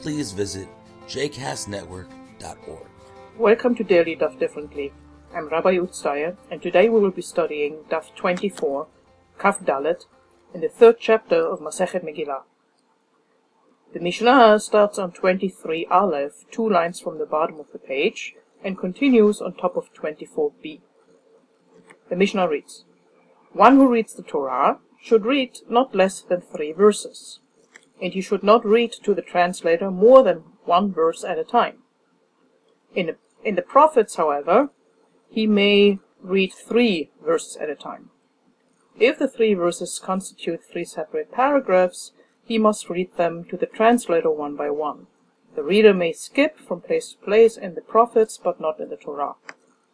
please visit jcastnetwork.org. Welcome to Daily Daf Differently. I'm Rabbi Utzdaya, and today we will be studying Daf 24, Kaf Dalet, in the third chapter of Masechet Megillah. The Mishnah starts on 23 Aleph, two lines from the bottom of the page, and continues on top of 24b. The Mishnah reads, One who reads the Torah should read not less than three verses, and he should not read to the translator more than one verse at a time. In the, in the prophets, however, he may read three verses at a time. If the three verses constitute three separate paragraphs, he must read them to the translator one by one. The reader may skip from place to place in the prophets, but not in the Torah.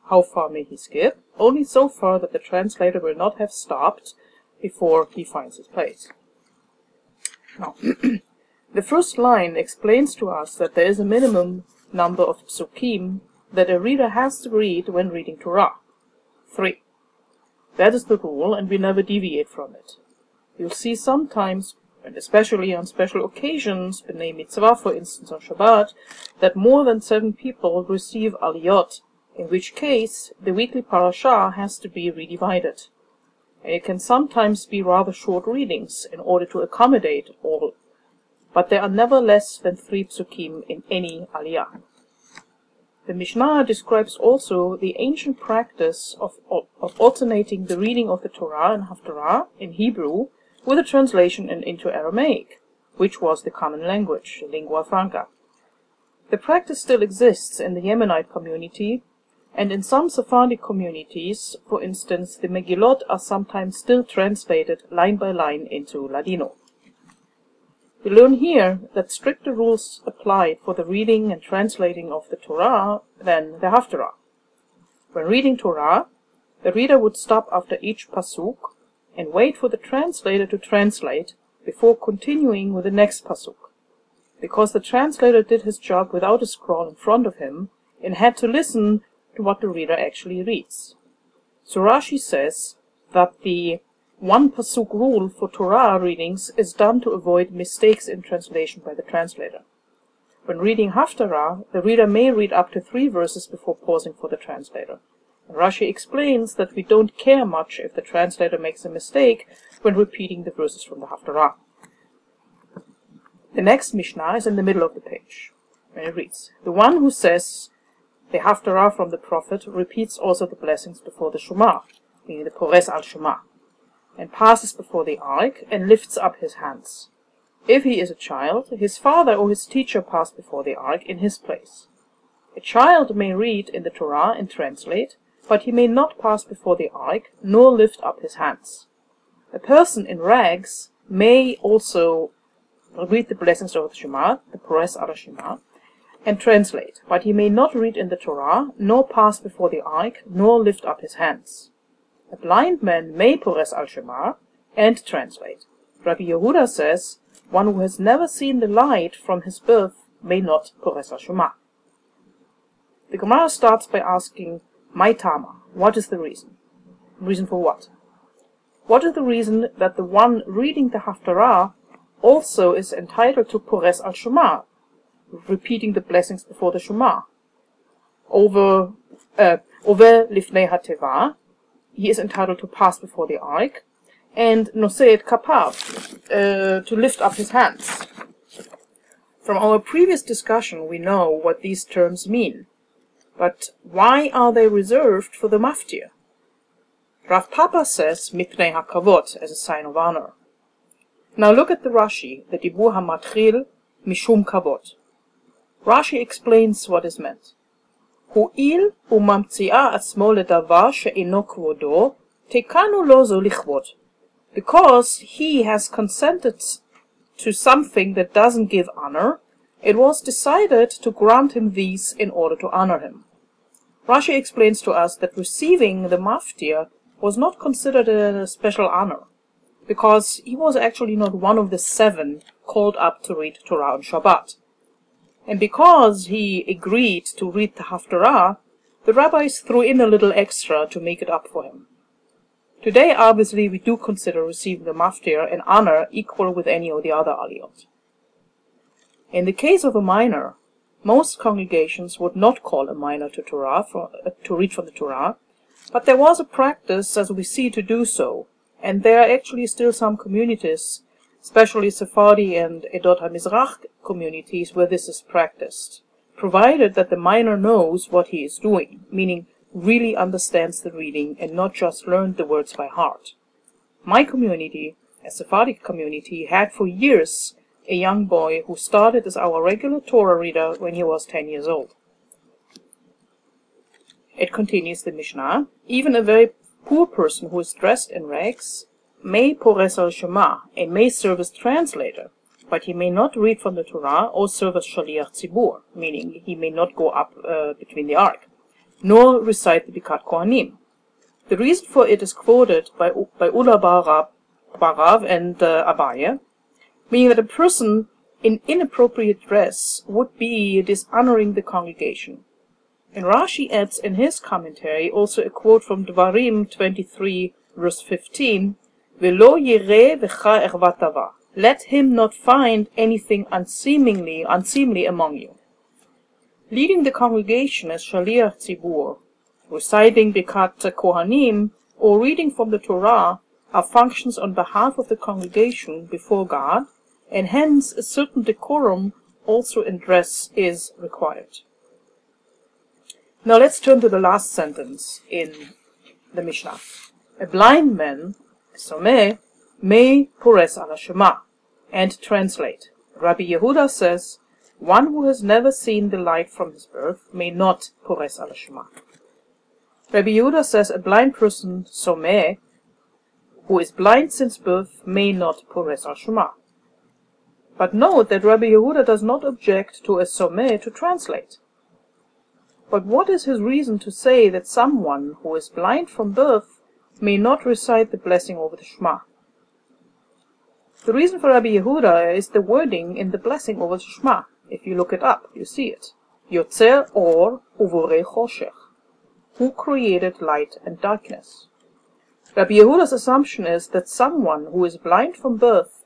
How far may he skip? Only so far that the translator will not have stopped before he finds his place. Now, the first line explains to us that there is a minimum number of psukim that a reader has to read when reading Torah. Three. That is the rule, and we never deviate from it. You'll see sometimes, and especially on special occasions, b'nei mitzvah, for instance on Shabbat, that more than seven people receive aliyot, in which case the weekly parashah has to be redivided. It can sometimes be rather short readings in order to accommodate all, but there are never less than three psukim in any aliyah. The Mishnah describes also the ancient practice of, of, of alternating the reading of the Torah and Haftarah in Hebrew with a translation in, into Aramaic, which was the common language, lingua franca. The practice still exists in the Yemenite community, and in some Sephardic communities, for instance, the Megillot are sometimes still translated line by line into Ladino. We learn here that stricter rules apply for the reading and translating of the Torah than the Haftarah. When reading Torah, the reader would stop after each pasuk and wait for the translator to translate before continuing with the next pasuk. Because the translator did his job without a scroll in front of him and had to listen to what the reader actually reads. So Rashi says that the one pasuk rule for Torah readings is done to avoid mistakes in translation by the translator. When reading Haftarah, the reader may read up to three verses before pausing for the translator. And Rashi explains that we don't care much if the translator makes a mistake when repeating the verses from the Haftarah. The next Mishnah is in the middle of the page, and it reads, The one who says the Haftarah from the Prophet repeats also the blessings before the Shema, meaning the Pores al Shema, and passes before the Ark and lifts up his hands. If he is a child, his father or his teacher pass before the Ark in his place. A child may read in the Torah and translate, but he may not pass before the Ark, nor lift up his hands. A person in rags may also read the blessings of the Shema, the Pores al Shema, and translate, but he may not read in the Torah, nor pass before the ark, nor lift up his hands. A blind man may pores al Shema and translate. Rabbi Yehuda says, one who has never seen the light from his birth may not pores al Shema. The Gemara starts by asking, "Mai Ta'ama, what is the reason? Reason for what? What is the reason that the one reading the Haftarah also is entitled to pores al Shema, repeating the blessings before the Shema. Over, uh, over Lifnei HaTeivah, he is entitled to pass before the Ark, and Nosei Kapav, uh, to lift up his hands. From our previous discussion, we know what these terms mean. But why are they reserved for the maftir? Rav Papa says Mipnei HaKavod as a sign of honor. Now look at the Rashi, the Dibur HaMatchil Mishum Kavod. Rashi explains what is meant. הואיל וממציאה עצמו לדבר שאינו כבודו, תקנו לו זו לכבוד. Because he has consented to something that doesn't give honor, it was decided to grant him these in order to honor him. Rashi explains to us that receiving the maftir was not considered a special honor, because he was actually not one of the seven called up to read Torah on Shabbat. And because he agreed to read the Haftarah, the rabbis threw in a little extra to make it up for him. Today, obviously, we do consider receiving the maftir an honor equal with any of the other aliyot. In the case of a minor, most congregations would not call a minor to Torah uh, to read from the Torah, but there was a practice, as we see, to do so, and there are actually still some communities, especially Sephardi and Edot HaMizrach communities, where this is practiced, provided that the minor knows what he is doing, meaning really understands the reading and not just learned the words by heart. My community, a Sephardic community, had for years a young boy who started as our regular Torah reader when he was 10 years old. It continues the Mishnah. Even a very poor person who is dressed in rags may pores al Shema and may serve as translator, but he may not read from the Torah or serve as shaliach tzibur, meaning he may not go up uh, between the ark, nor recite the Birkat Kohanim. The reason for it is quoted by, by Ula Barav, Barav and uh, Abaye, meaning that a person in inappropriate dress would be dishonoring the congregation. And Rashi adds in his commentary also a quote from Dvarim 23, verse 15, Velo Let him not find anything unseemingly, unseemly among you. Leading the congregation as Shaliach Tzibur, reciting Birkat Kohanim, or reading from the Torah are functions on behalf of the congregation before God and hence a certain decorum also in dress is required. Now let's turn to the last sentence in the Mishnah. A blind man, Someh, may pores ala Shema, and translate. Rabbi Yehuda says, one who has never seen the light from his birth may not pores ala Shema. Rabbi Yehuda says a blind person, Someh, who is blind since birth, may not pores al Shema. But note that Rabbi Yehuda does not object to a someh to translate. But what is his reason to say that someone who is blind from birth may not recite the blessing over the Shema? The reason for Rabbi Yehuda is the wording in the blessing over the Shema. If you look it up, you see it. Yotzer or uvore choshech. Who created light and darkness? Rabbi Yehuda's assumption is that someone who is blind from birth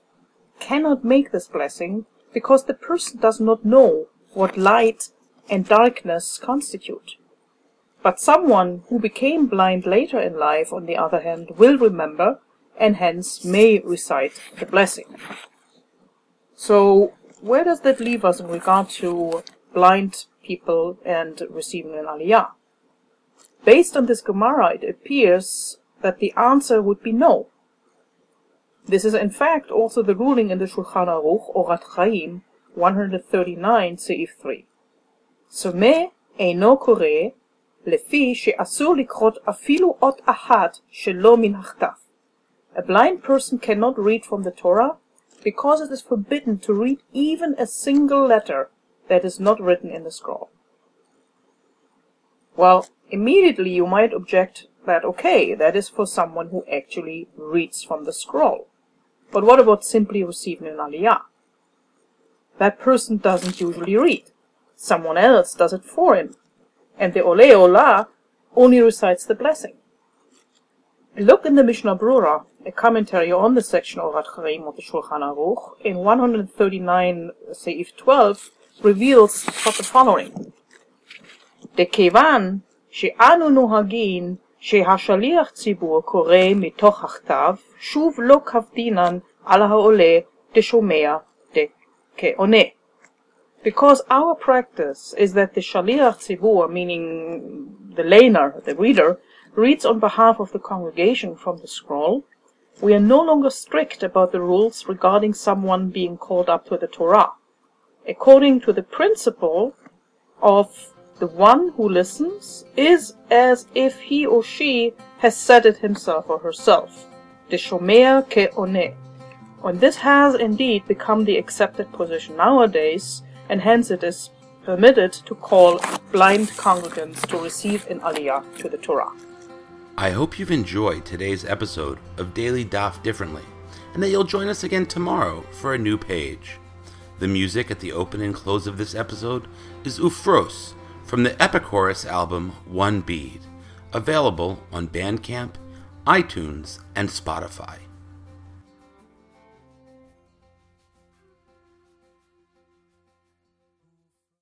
cannot make this blessing because the person does not know what light and darkness constitute. But someone who became blind later in life, on the other hand, will remember and hence may recite the blessing. So, where does that leave us in regard to blind people and receiving an aliyah? Based on this Gemara, it appears that the answer would be no. This is in fact also the ruling in the Shulchan Aruch, Orach Chaim, 139, Seif 3. Someh eino koreh לפי שאסור לקרות אפילו אות אחת שלא מן הכתב. A blind person cannot read from the Torah because it is forbidden to read even a single letter that is not written in the scroll. Well, immediately you might object that okay, that is for someone who actually reads from the scroll. But what about simply receiving an aliyah? That person doesn't usually read. Someone else does it for him. and the Ole Ola only recites the blessing. Look in the Mishnah Berurah, a commentary on the section of Orach Chaim of the Shulchan Aruch, in 139 Seif 12, reveals the following. The Kevan שאנו נוהגים שהשליח ציבור קורא מתוך הכתב, שוב לא קפדינן על העולה דשומע כעונה. Because our practice is that the shaliach tzibur, meaning the laner, the reader, reads on behalf of the congregation from the scroll, we are no longer strict about the rules regarding someone being called up to the Torah. According to the principle of the one who listens is as if he or she has said it himself or herself. The ke one. And this has indeed become the accepted position nowadays, and hence it is permitted to call blind congregants to receive an aliyah to the Torah. I hope you've enjoyed today's episode of Daily Daf Differently, and that you'll join us again tomorrow for a new page. The music at the open and close of this episode is Ufros from the Epichorus album One Bead, available on Bandcamp, iTunes, and Spotify.